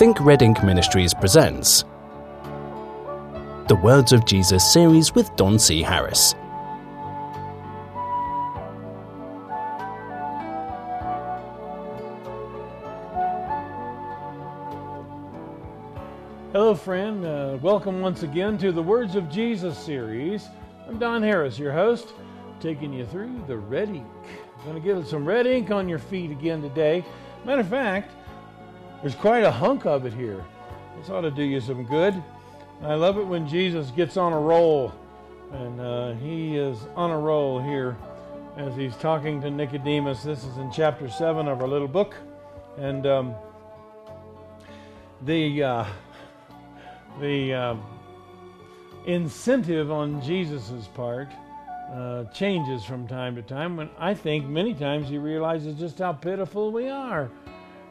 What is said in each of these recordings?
Think Red Ink Ministries presents the Words of Jesus series with Don C. Harris. Hello, friend. Uh, welcome once again to the Words of Jesus series. I'm Don Harris, your host, taking you through the red ink. I'm going to get some red ink on your feet again today. Matter of fact, there's quite a hunk of it here. This ought to do you some good. I love it when Jesus gets on a roll, and uh, he is on a roll here as he's talking to Nicodemus. This is in chapter 7 of our little book. And um, the. Uh, the uh, incentive on Jesus's part uh, changes from time to time. When I think many times he realizes just how pitiful we are,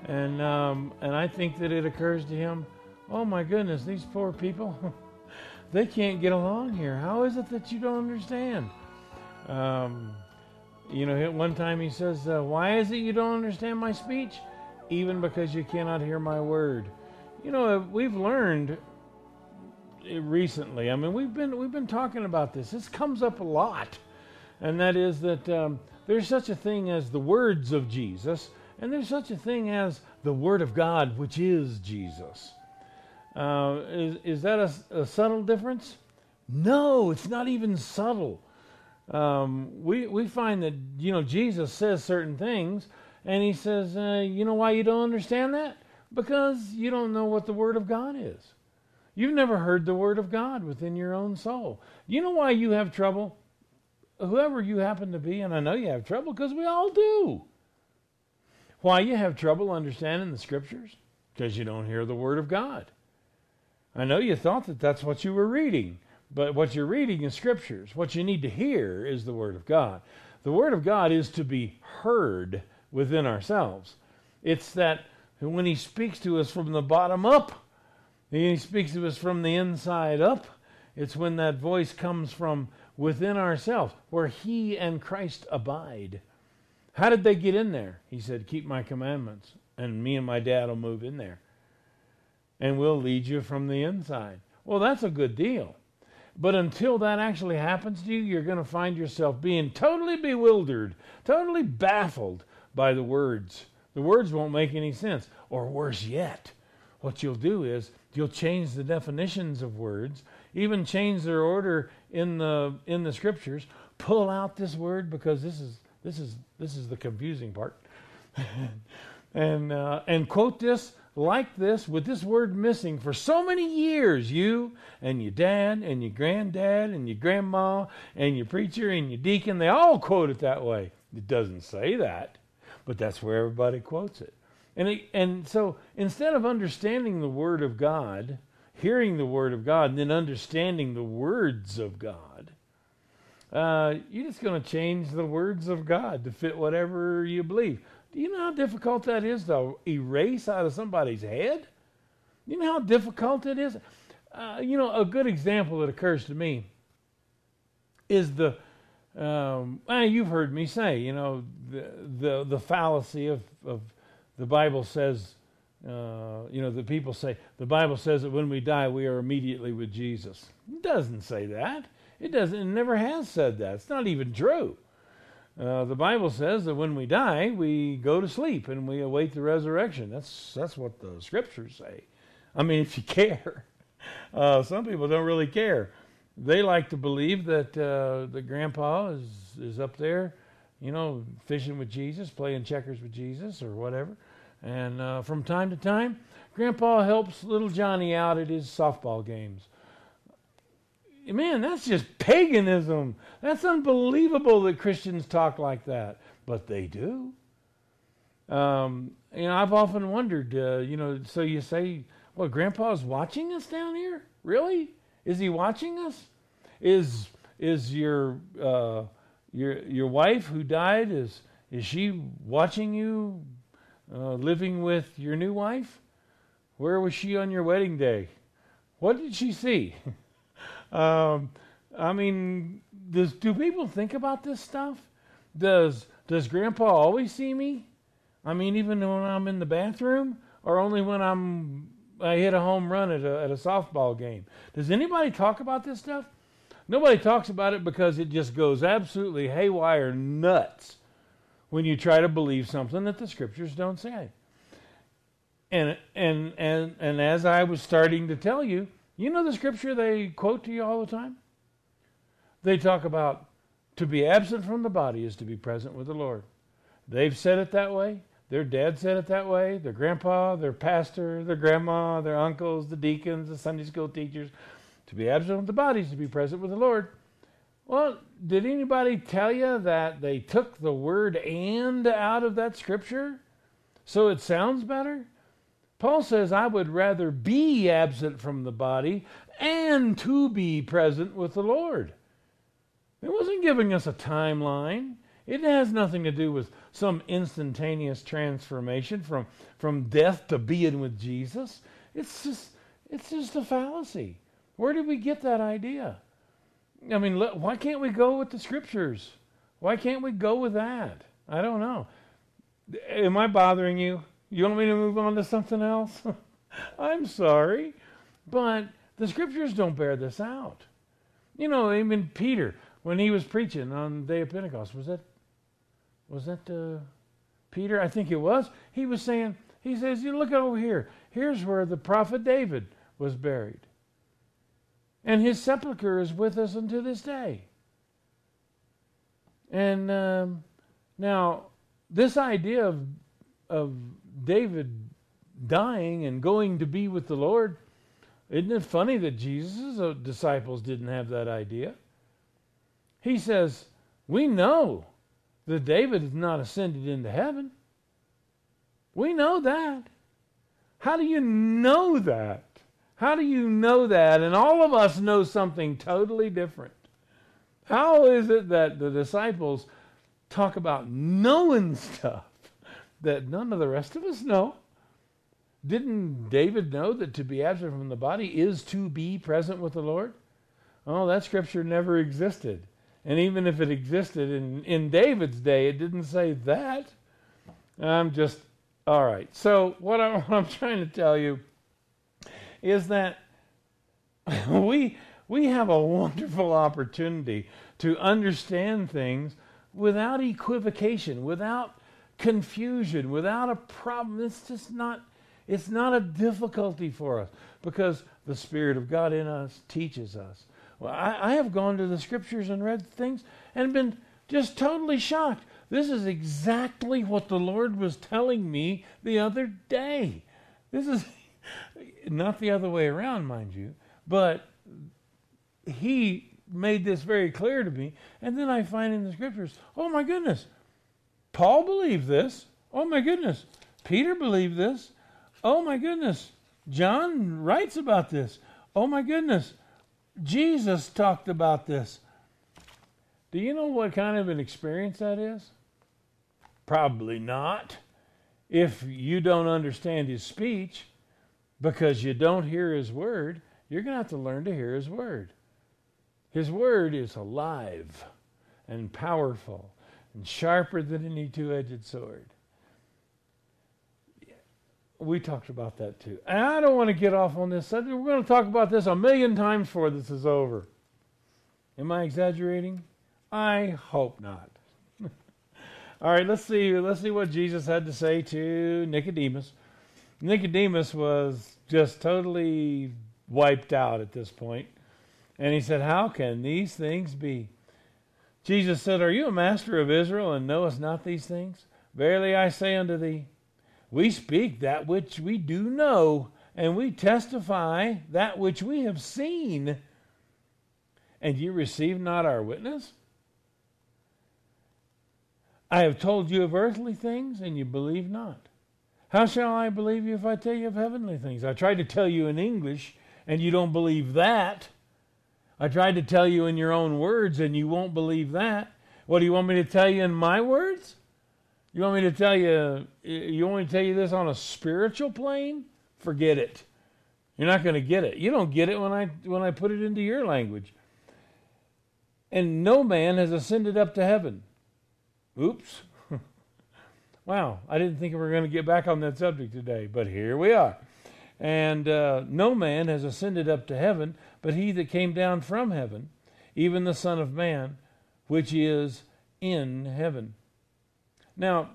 and um, and I think that it occurs to him, oh my goodness, these poor people, they can't get along here. How is it that you don't understand? Um, you know, at one time he says, uh, "Why is it you don't understand my speech? Even because you cannot hear my word." You know, we've learned recently. I mean, we've been we've been talking about this. This comes up a lot, and that is that um, there's such a thing as the words of Jesus, and there's such a thing as the Word of God, which is Jesus. Uh, is is that a, a, subtle difference? No, it's not even subtle. Um, we we find that you know Jesus says certain things, and he says, uh, you know why you don't understand that? Because you don't know what the Word of God is. You've never heard the word of God within your own soul. You know why you have trouble? Whoever you happen to be, and I know you have trouble because we all do. Why you have trouble understanding the scriptures? Because you don't hear the word of God. I know you thought that that's what you were reading, but what you're reading is scriptures. What you need to hear is the word of God. The word of God is to be heard within ourselves. It's that when he speaks to us from the bottom up, he speaks to us from the inside up. It's when that voice comes from within ourselves, where He and Christ abide. How did they get in there? He said, Keep my commandments, and me and my dad will move in there. And we'll lead you from the inside. Well, that's a good deal. But until that actually happens to you, you're going to find yourself being totally bewildered, totally baffled by the words. The words won't make any sense. Or worse yet, what you'll do is You'll change the definitions of words, even change their order in the in the scriptures. Pull out this word because this is this is this is the confusing part, and uh, and quote this like this with this word missing for so many years. You and your dad and your granddad and your grandma and your preacher and your deacon they all quote it that way. It doesn't say that, but that's where everybody quotes it. And, it, and so instead of understanding the Word of God, hearing the Word of God, and then understanding the words of God, uh, you're just going to change the words of God to fit whatever you believe. Do you know how difficult that is to erase out of somebody's head? You know how difficult it is? Uh, you know, a good example that occurs to me is the, um, well, you've heard me say, you know, the, the, the fallacy of, of the Bible says, uh, you know, the people say, the Bible says that when we die, we are immediately with Jesus. It doesn't say that. It doesn't, it never has said that. It's not even true. Uh, the Bible says that when we die, we go to sleep and we await the resurrection. That's, that's what the scriptures say. I mean, if you care. Uh, some people don't really care. They like to believe that uh, the grandpa is, is up there, you know, fishing with Jesus, playing checkers with Jesus, or whatever. And uh, from time to time, Grandpa helps little Johnny out at his softball games. Man, that's just paganism. That's unbelievable that Christians talk like that, but they do. Um, you know, I've often wondered. Uh, you know, so you say, "Well, Grandpa's watching us down here? Really? Is he watching us? Is is your uh, your your wife who died is is she watching you uh, living with your new wife? Where was she on your wedding day? What did she see? um, I mean, does do people think about this stuff? Does does Grandpa always see me? I mean, even when I'm in the bathroom, or only when I'm I hit a home run at a, at a softball game. Does anybody talk about this stuff? Nobody talks about it because it just goes absolutely haywire nuts when you try to believe something that the scriptures don't say. And and and and as I was starting to tell you, you know the scripture they quote to you all the time? They talk about to be absent from the body is to be present with the Lord. They've said it that way. Their dad said it that way. Their grandpa, their pastor, their grandma, their uncles, the deacons, the Sunday school teachers. To be absent from the body is to be present with the Lord. Well, did anybody tell you that they took the word and out of that scripture so it sounds better? Paul says, I would rather be absent from the body and to be present with the Lord. It wasn't giving us a timeline. It has nothing to do with some instantaneous transformation from, from death to being with Jesus. It's just, it's just a fallacy. Where did we get that idea? I mean, why can't we go with the scriptures? Why can't we go with that? I don't know. Am I bothering you? You want me to move on to something else? I'm sorry, but the scriptures don't bear this out. You know, even Peter, when he was preaching on the day of Pentecost, was that was that uh, Peter? I think it was. He was saying, he says, you look over here. Here's where the prophet David was buried. And his sepulchre is with us unto this day. And um, now, this idea of, of David dying and going to be with the Lord, isn't it funny that Jesus' uh, disciples didn't have that idea? He says, We know that David has not ascended into heaven. We know that. How do you know that? How do you know that? And all of us know something totally different. How is it that the disciples talk about knowing stuff that none of the rest of us know? Didn't David know that to be absent from the body is to be present with the Lord? Oh, that scripture never existed. And even if it existed in, in David's day, it didn't say that. I'm just, all right. So, what, I, what I'm trying to tell you is that we, we have a wonderful opportunity to understand things without equivocation, without confusion, without a problem. It's just not, it's not a difficulty for us because the Spirit of God in us teaches us. Well, I, I have gone to the scriptures and read things and been just totally shocked. This is exactly what the Lord was telling me the other day. This is not the other way around, mind you, but he made this very clear to me. And then I find in the scriptures, oh my goodness, Paul believed this. Oh my goodness, Peter believed this. Oh my goodness, John writes about this. Oh my goodness, Jesus talked about this. Do you know what kind of an experience that is? Probably not. If you don't understand his speech, because you don't hear his word, you're going to have to learn to hear his word. His word is alive and powerful and sharper than any two edged sword. We talked about that too. And I don't want to get off on this subject. We're going to talk about this a million times before this is over. Am I exaggerating? I hope not. All right, let's see. Let's see what Jesus had to say to Nicodemus. Nicodemus was just totally wiped out at this point. And he said, How can these things be? Jesus said, Are you a master of Israel and knowest not these things? Verily I say unto thee, we speak that which we do know, and we testify that which we have seen. And you receive not our witness? I have told you of earthly things, and you believe not. How shall I believe you if I tell you of heavenly things? I tried to tell you in English, and you don't believe that. I tried to tell you in your own words, and you won't believe that. What do you want me to tell you in my words? You want me to tell you, you want me to tell you this on a spiritual plane? Forget it. You're not going to get it. You don't get it when I, when I put it into your language. And no man has ascended up to heaven. Oops. wow, I didn't think we were going to get back on that subject today, but here we are. And uh, no man has ascended up to heaven, but he that came down from heaven, even the Son of Man, which is in heaven. Now,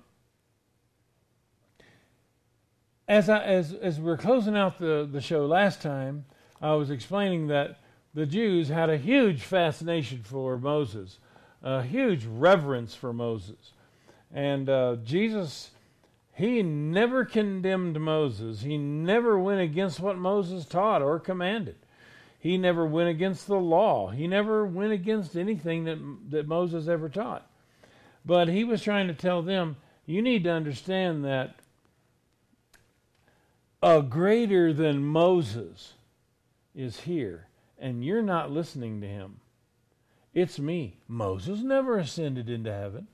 as I, as as we are closing out the, the show last time, I was explaining that the Jews had a huge fascination for Moses, a huge reverence for Moses, and uh, Jesus. He never condemned Moses. He never went against what Moses taught or commanded. He never went against the law. He never went against anything that, that Moses ever taught. But he was trying to tell them, you need to understand that a greater than Moses is here, and you're not listening to him. It's me. Moses never ascended into heaven.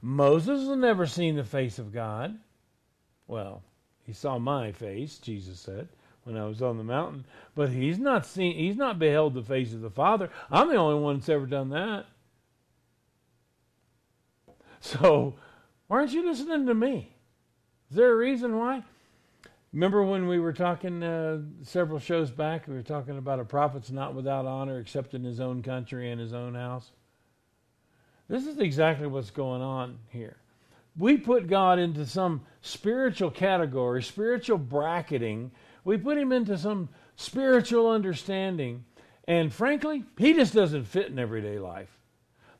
Moses has never seen the face of God. Well, he saw my face, Jesus said, when I was on the mountain, but he's not seen he's not beheld the face of the Father. I'm the only one that's ever done that. So, why aren't you listening to me? Is there a reason why? Remember when we were talking uh, several shows back? We were talking about a prophet's not without honor except in his own country and his own house. This is exactly what's going on here. We put God into some spiritual category, spiritual bracketing. We put him into some spiritual understanding. And frankly, he just doesn't fit in everyday life.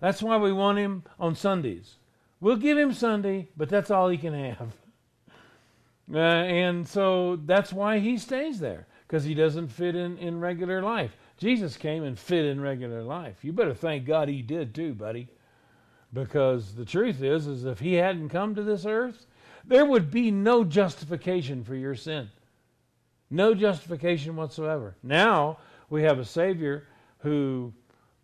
That's why we want him on Sundays. We'll give him Sunday, but that's all he can have. Uh, and so that's why he stays there, because he doesn't fit in, in regular life. Jesus came and fit in regular life. You better thank God he did too, buddy. Because the truth is, is if he hadn't come to this earth, there would be no justification for your sin. No justification whatsoever. Now we have a Savior who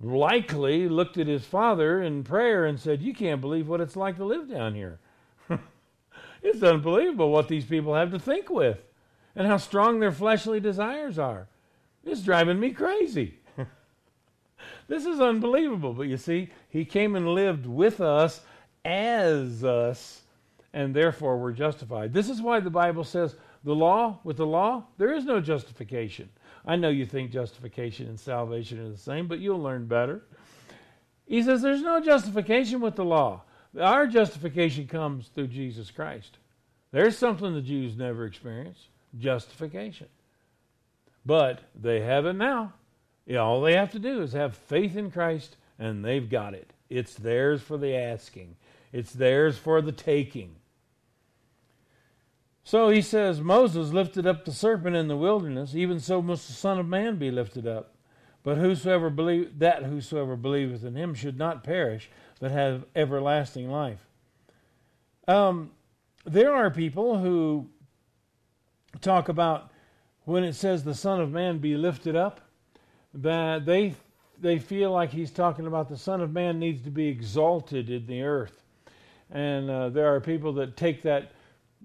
likely looked at his father in prayer and said, You can't believe what it's like to live down here. It's unbelievable what these people have to think with and how strong their fleshly desires are. It's driving me crazy. this is unbelievable. But you see, he came and lived with us as us, and therefore we're justified. This is why the Bible says the law, with the law, there is no justification. I know you think justification and salvation are the same, but you'll learn better. He says there's no justification with the law. Our justification comes through Jesus Christ. There's something the Jews never experienced justification. But they have it now. All they have to do is have faith in Christ, and they've got it. It's theirs for the asking, it's theirs for the taking. So he says, Moses lifted up the serpent in the wilderness, even so must the Son of Man be lifted up. But whosoever believe that whosoever believeth in him should not perish, but have everlasting life. Um, there are people who talk about when it says the Son of Man be lifted up, that they they feel like he's talking about the Son of Man needs to be exalted in the earth, and uh, there are people that take that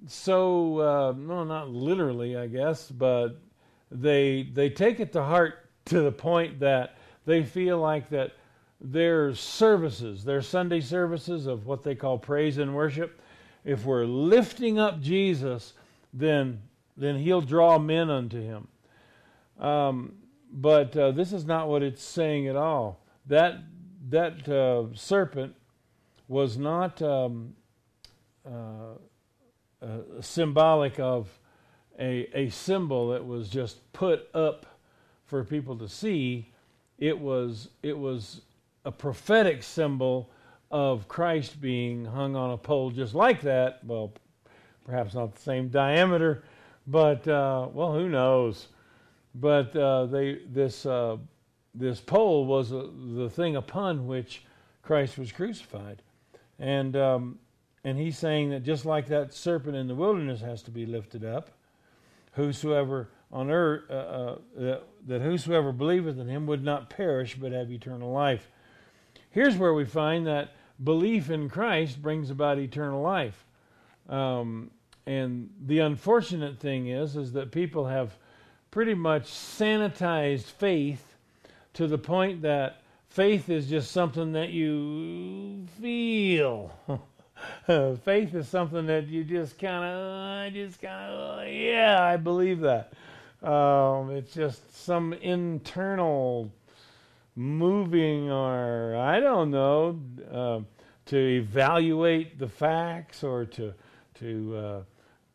so uh, no, not literally, I guess, but they they take it to heart to the point that they feel like that their services, their Sunday services of what they call praise and worship, if we're lifting up Jesus, then then He'll draw men unto Him. Um, but uh, this is not what it's saying at all. That that uh, serpent was not um, uh, uh symbolic of a, a symbol that was just put up for people to see. It was it was a prophetic symbol of Christ being hung on a pole just like that. Well, perhaps not the same diameter, but uh, well, who knows? But uh, they this uh, this pole was uh, the thing upon which Christ was crucified, and um, and he's saying that just like that serpent in the wilderness has to be lifted up, whosoever on earth uh, uh, that, that whosoever believeth in him would not perish but have eternal life. Here's where we find that belief in Christ brings about eternal life. Um, and the unfortunate thing is, is that people have pretty much sanitized faith to the point that faith is just something that you feel. faith is something that you just kind of, just kind of, yeah, I believe that. Um, it's just some internal moving, or I don't know, uh, to evaluate the facts or to to uh,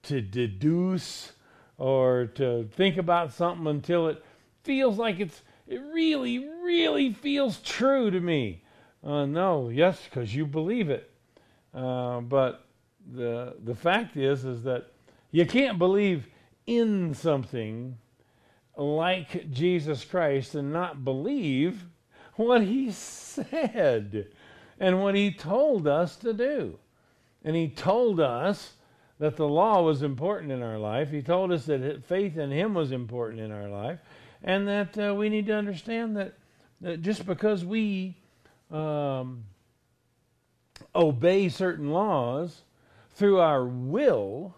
to deduce or to think about something until it feels like it's it really really feels true to me. Uh, no, yes, because you believe it. Uh, but the the fact is is that you can't believe in something like Jesus Christ and not believe what he said and what he told us to do. And he told us that the law was important in our life. He told us that faith in him was important in our life. And that uh, we need to understand that, that just because we um, obey certain laws through our will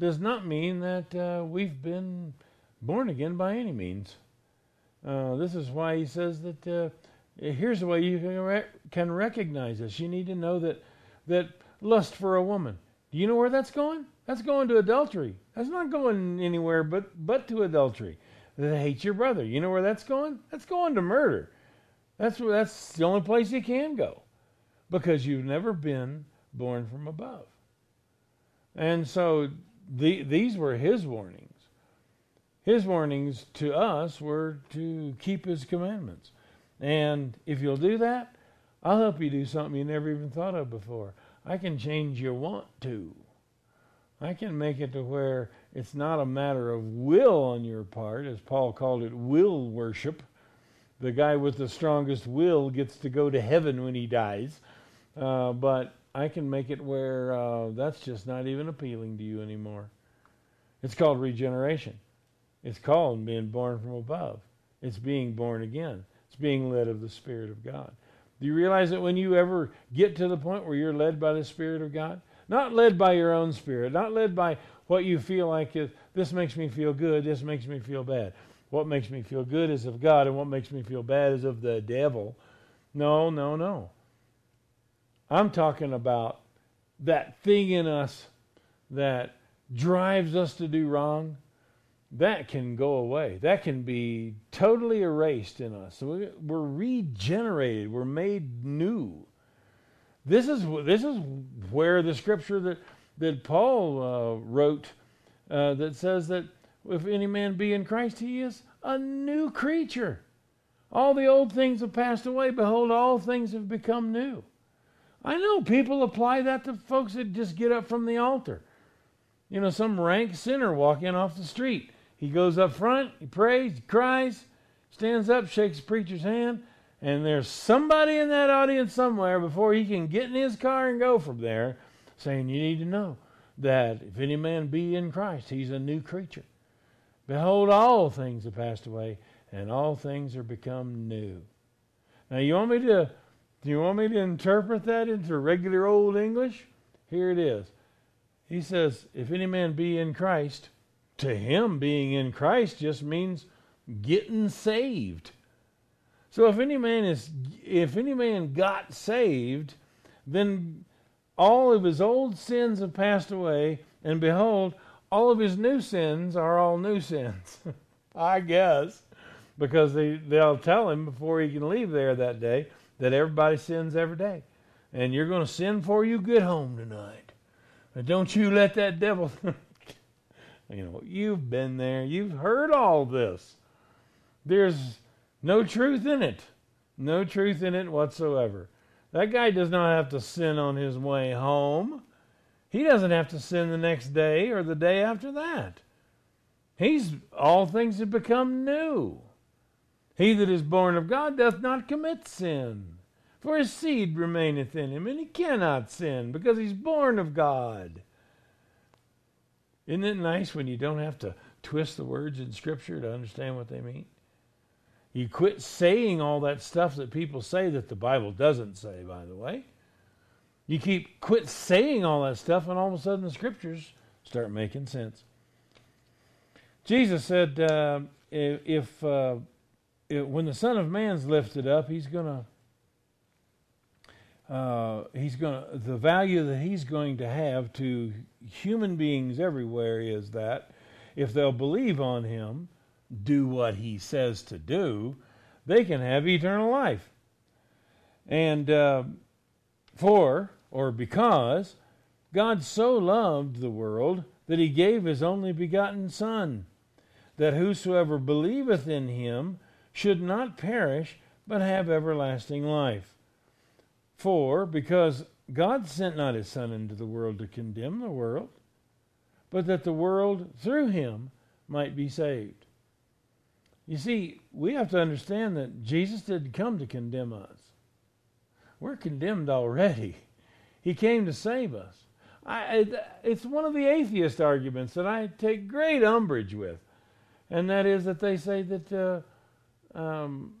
does not mean that uh, we've been born again by any means. Uh, this is why he says that uh, here's the way you can, re- can recognize this. You need to know that that lust for a woman. Do you know where that's going? That's going to adultery. That's not going anywhere but but to adultery. That hate your brother. You know where that's going? That's going to murder. That's that's the only place you can go, because you've never been born from above. And so the, these were his warnings. His warnings to us were to keep his commandments. And if you'll do that, I'll help you do something you never even thought of before. I can change your want to. I can make it to where it's not a matter of will on your part, as Paul called it, will worship. The guy with the strongest will gets to go to heaven when he dies. Uh, but I can make it where uh, that's just not even appealing to you anymore. It's called regeneration. It's called being born from above. It's being born again. It's being led of the Spirit of God. Do you realize that when you ever get to the point where you're led by the Spirit of God, not led by your own spirit, not led by what you feel like is this makes me feel good, this makes me feel bad. What makes me feel good is of God, and what makes me feel bad is of the devil. No, no, no. I'm talking about that thing in us that drives us to do wrong. That can go away. That can be totally erased in us. We're regenerated. We're made new. This is this is where the scripture that that Paul uh, wrote uh, that says that if any man be in Christ, he is a new creature. All the old things have passed away. Behold, all things have become new. I know people apply that to folks that just get up from the altar. You know, some rank sinner walking off the street. He goes up front, he prays, he cries, stands up, shakes the preacher's hand, and there's somebody in that audience somewhere before he can get in his car and go from there saying, You need to know that if any man be in Christ, he's a new creature. Behold, all things have passed away, and all things are become new. Now, you want me to do you want me to interpret that into regular old English? Here it is. He says, If any man be in Christ, to him being in Christ just means getting saved. So if any man is if any man got saved, then all of his old sins have passed away, and behold, all of his new sins are all new sins. I guess. Because they, they'll tell him before he can leave there that day that everybody sins every day. And you're going to sin before you get home tonight. But don't you let that devil. you know, you've been there. You've heard all this. There's no truth in it. No truth in it whatsoever. That guy does not have to sin on his way home. He doesn't have to sin the next day or the day after that. He's all things have become new. He that is born of God doth not commit sin, for his seed remaineth in him, and he cannot sin, because he's born of God. Isn't it nice when you don't have to twist the words in Scripture to understand what they mean? You quit saying all that stuff that people say that the Bible doesn't say, by the way. You keep quit saying all that stuff, and all of a sudden the Scriptures start making sense. Jesus said, uh, if uh, when the Son of Man's lifted up, he's going to uh, he's to the value that he's going to have to human beings everywhere is that if they'll believe on him, do what he says to do, they can have eternal life. And uh, for, or because, God so loved the world that he gave his only begotten Son, that whosoever believeth in him should not perish, but have everlasting life. For, because God sent not his Son into the world to condemn the world, but that the world through him might be saved. You see, we have to understand that Jesus didn't come to condemn us. We're condemned already. He came to save us. I, it's one of the atheist arguments that I take great umbrage with, and that is that they say that uh, um,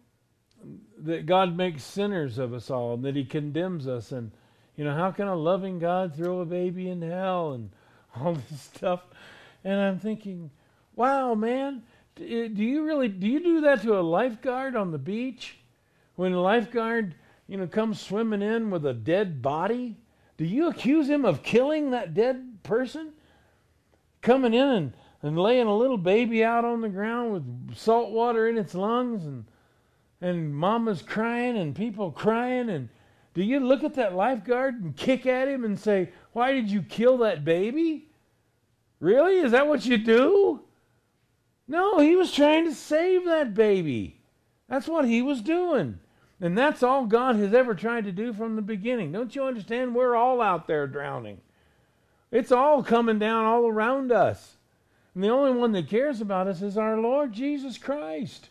that God makes sinners of us all, and that He condemns us, and you know how can a loving God throw a baby in hell and all this stuff? And I'm thinking, wow, man, do you really do you do that to a lifeguard on the beach when a lifeguard you know comes swimming in with a dead body? Do you accuse him of killing that dead person? Coming in and, and laying a little baby out on the ground with salt water in its lungs and and mama's crying and people crying and do you look at that lifeguard and kick at him and say, Why did you kill that baby? Really? Is that what you do? No, he was trying to save that baby. That's what he was doing. And that's all God has ever tried to do from the beginning. Don't you understand? We're all out there drowning. It's all coming down all around us. And the only one that cares about us is our Lord Jesus Christ.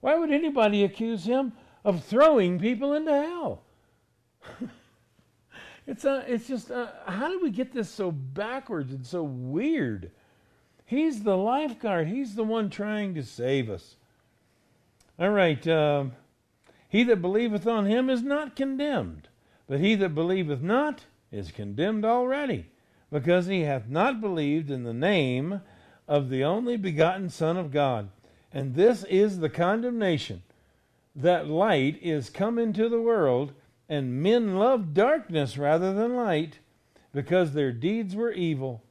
Why would anybody accuse him of throwing people into hell? it's a, it's just a, how did we get this so backwards and so weird? He's the lifeguard. He's the one trying to save us. All right. Um, he that believeth on him is not condemned, but he that believeth not is condemned already, because he hath not believed in the name of the only begotten Son of God. And this is the condemnation that light is come into the world, and men loved darkness rather than light, because their deeds were evil.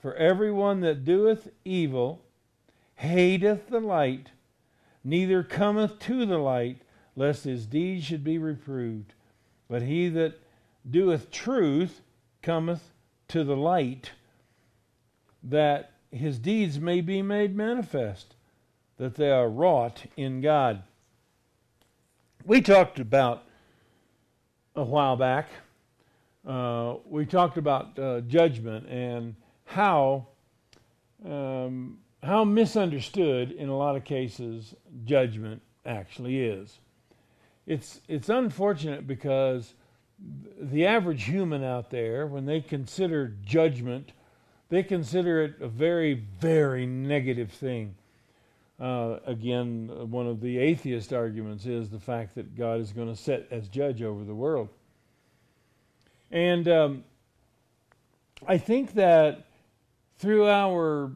For every one that doeth evil hateth the light, neither cometh to the light, lest his deeds should be reproved. But he that doeth truth cometh to the light, that his deeds may be made manifest, that they are wrought in God. We talked about a while back, uh, we talked about uh, judgment and how um, how misunderstood in a lot of cases judgment actually is it's it's unfortunate because the average human out there, when they consider judgment, they consider it a very, very negative thing. Uh, again, one of the atheist arguments is the fact that God is going to sit as judge over the world. And um, I think that through our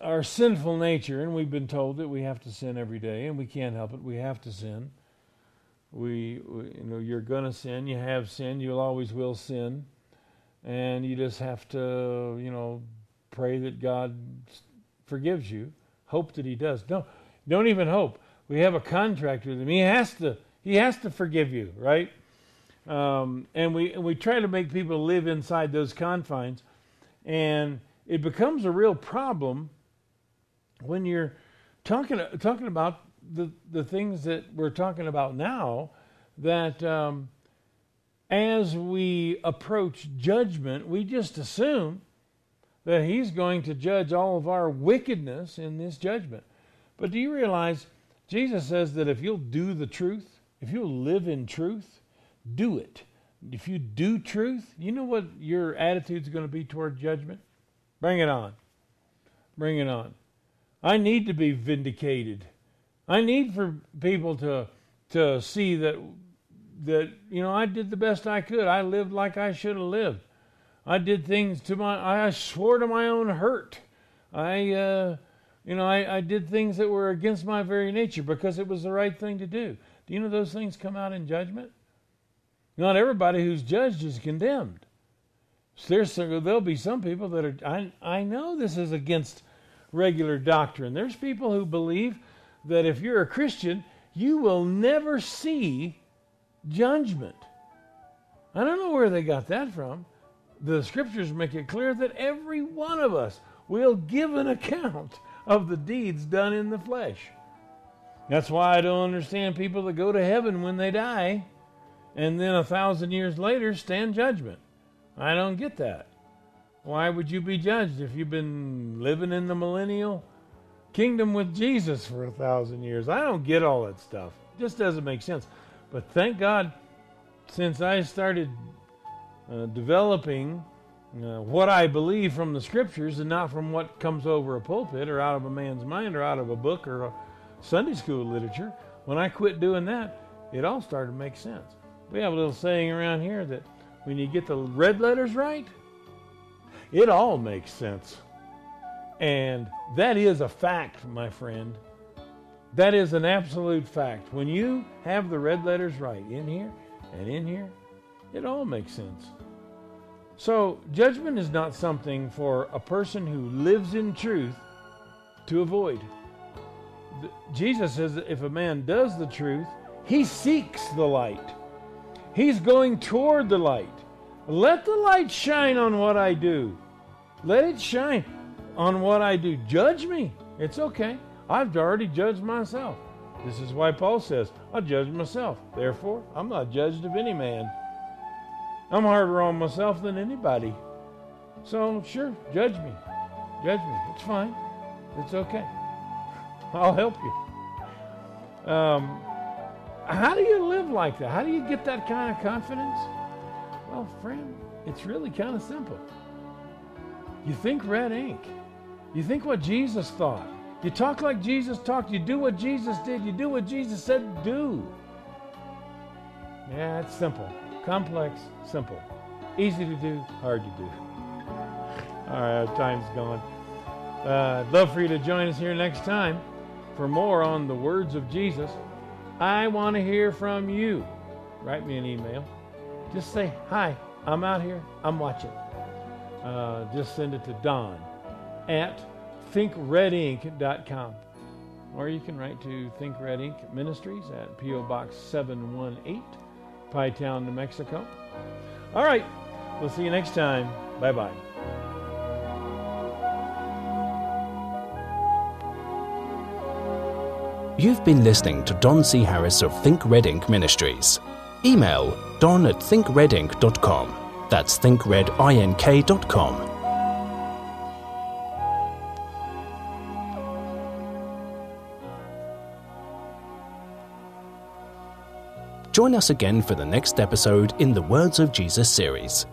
our sinful nature, and we've been told that we have to sin every day, and we can't help it, we have to sin we, we you know you're going to sin you have sin you'll always will sin and you just have to you know pray that god forgives you. Hope that he does. No don't even hope. We have a contract with him he has to he has to forgive you right? Um, and we and we try to make people live inside those confines. And it becomes a real problem when you're talking talking about the, the things that we're talking about now that um, as we approach judgment, we just assume that He's going to judge all of our wickedness in this judgment. But do you realize Jesus says that if you'll do the truth, if you'll live in truth, do it. If you do truth, you know what your attitude's going to be toward judgment? Bring it on. Bring it on. I need to be vindicated I need for people to to see that that you know I did the best I could. I lived like I should have lived. I did things to my I swore to my own hurt. I uh, you know I, I did things that were against my very nature because it was the right thing to do. Do you know those things come out in judgment? Not everybody who's judged is condemned. There's, there'll be some people that are. I I know this is against regular doctrine. There's people who believe that if you're a Christian, you will never see judgment. I don't know where they got that from. The scriptures make it clear that every one of us will give an account of the deeds done in the flesh. That's why I don't understand people that go to heaven when they die and then a thousand years later stand judgment. I don't get that. Why would you be judged if you've been living in the millennial kingdom with Jesus for a thousand years? I don't get all that stuff. It just doesn't make sense. But thank God, since I started uh, developing uh, what I believe from the scriptures and not from what comes over a pulpit or out of a man's mind or out of a book or a Sunday school literature, when I quit doing that, it all started to make sense. We have a little saying around here that when you get the red letters right, it all makes sense. And that is a fact, my friend. That is an absolute fact. When you have the red letters right in here and in here, it all makes sense. So, judgment is not something for a person who lives in truth to avoid. Jesus says that if a man does the truth, he seeks the light. He's going toward the light. Let the light shine on what I do. Let it shine on what I do. Judge me. It's okay. I've already judged myself. This is why Paul says, I judge myself. Therefore, I'm not judged of any man. I'm harder on myself than anybody. So, sure, judge me. Judge me. It's fine. It's okay. I'll help you. Um, how do you live like that? How do you get that kind of confidence? Well, friend, it's really kind of simple. You think red ink. You think what Jesus thought. You talk like Jesus talked. You do what Jesus did. You do what Jesus said do. Yeah, it's simple. Complex, simple. Easy to do, hard to do. All right, time's gone. Uh, I'd love for you to join us here next time for more on the words of Jesus. I want to hear from you. Write me an email. Just say, Hi, I'm out here. I'm watching. Uh, just send it to Don at thinkredink.com. Or you can write to Think Red Ink Ministries at P.O. Box 718, Pie Town, New Mexico. All right, we'll see you next time. Bye bye. You've been listening to Don C. Harris of Think Red Ink Ministries. Email don at thinkredink.com. That's thinkredink.com. Join us again for the next episode in the Words of Jesus series.